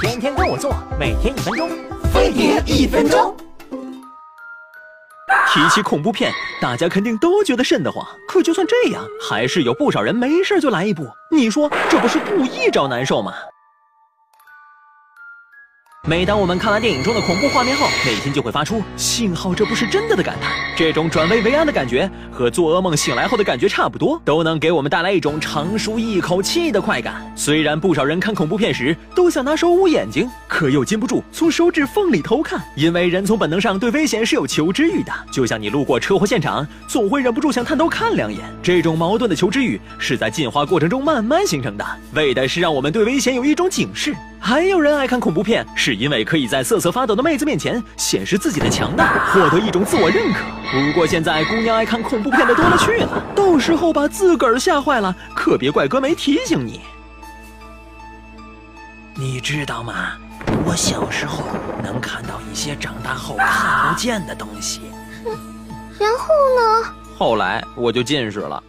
天天跟我做，每天一分钟，飞碟一分钟。提起恐怖片，大家肯定都觉得瘆得慌。可就算这样，还是有不少人没事就来一部。你说这不是故意找难受吗？每当我们看完电影中的恐怖画面后，内心就会发出“幸好这不是真的”的感叹。这种转危为安的感觉，和做噩梦醒来后的感觉差不多，都能给我们带来一种长舒一口气的快感。虽然不少人看恐怖片时都想拿手捂眼睛，可又禁不住从手指缝里偷看，因为人从本能上对危险是有求知欲的。就像你路过车祸现场，总会忍不住想探头看两眼。这种矛盾的求知欲是在进化过程中慢慢形成的，为的是让我们对危险有一种警示。还有人爱看恐怖片，是因为可以在瑟瑟发抖的妹子面前显示自己的强大，获得一种自我认可。不过现在姑娘爱看恐怖片的多了去了，到时候把自个儿吓坏了，可别怪哥没提醒你。你知道吗？我小时候能看到一些长大后看不见的东西。然后呢？后来我就近视了。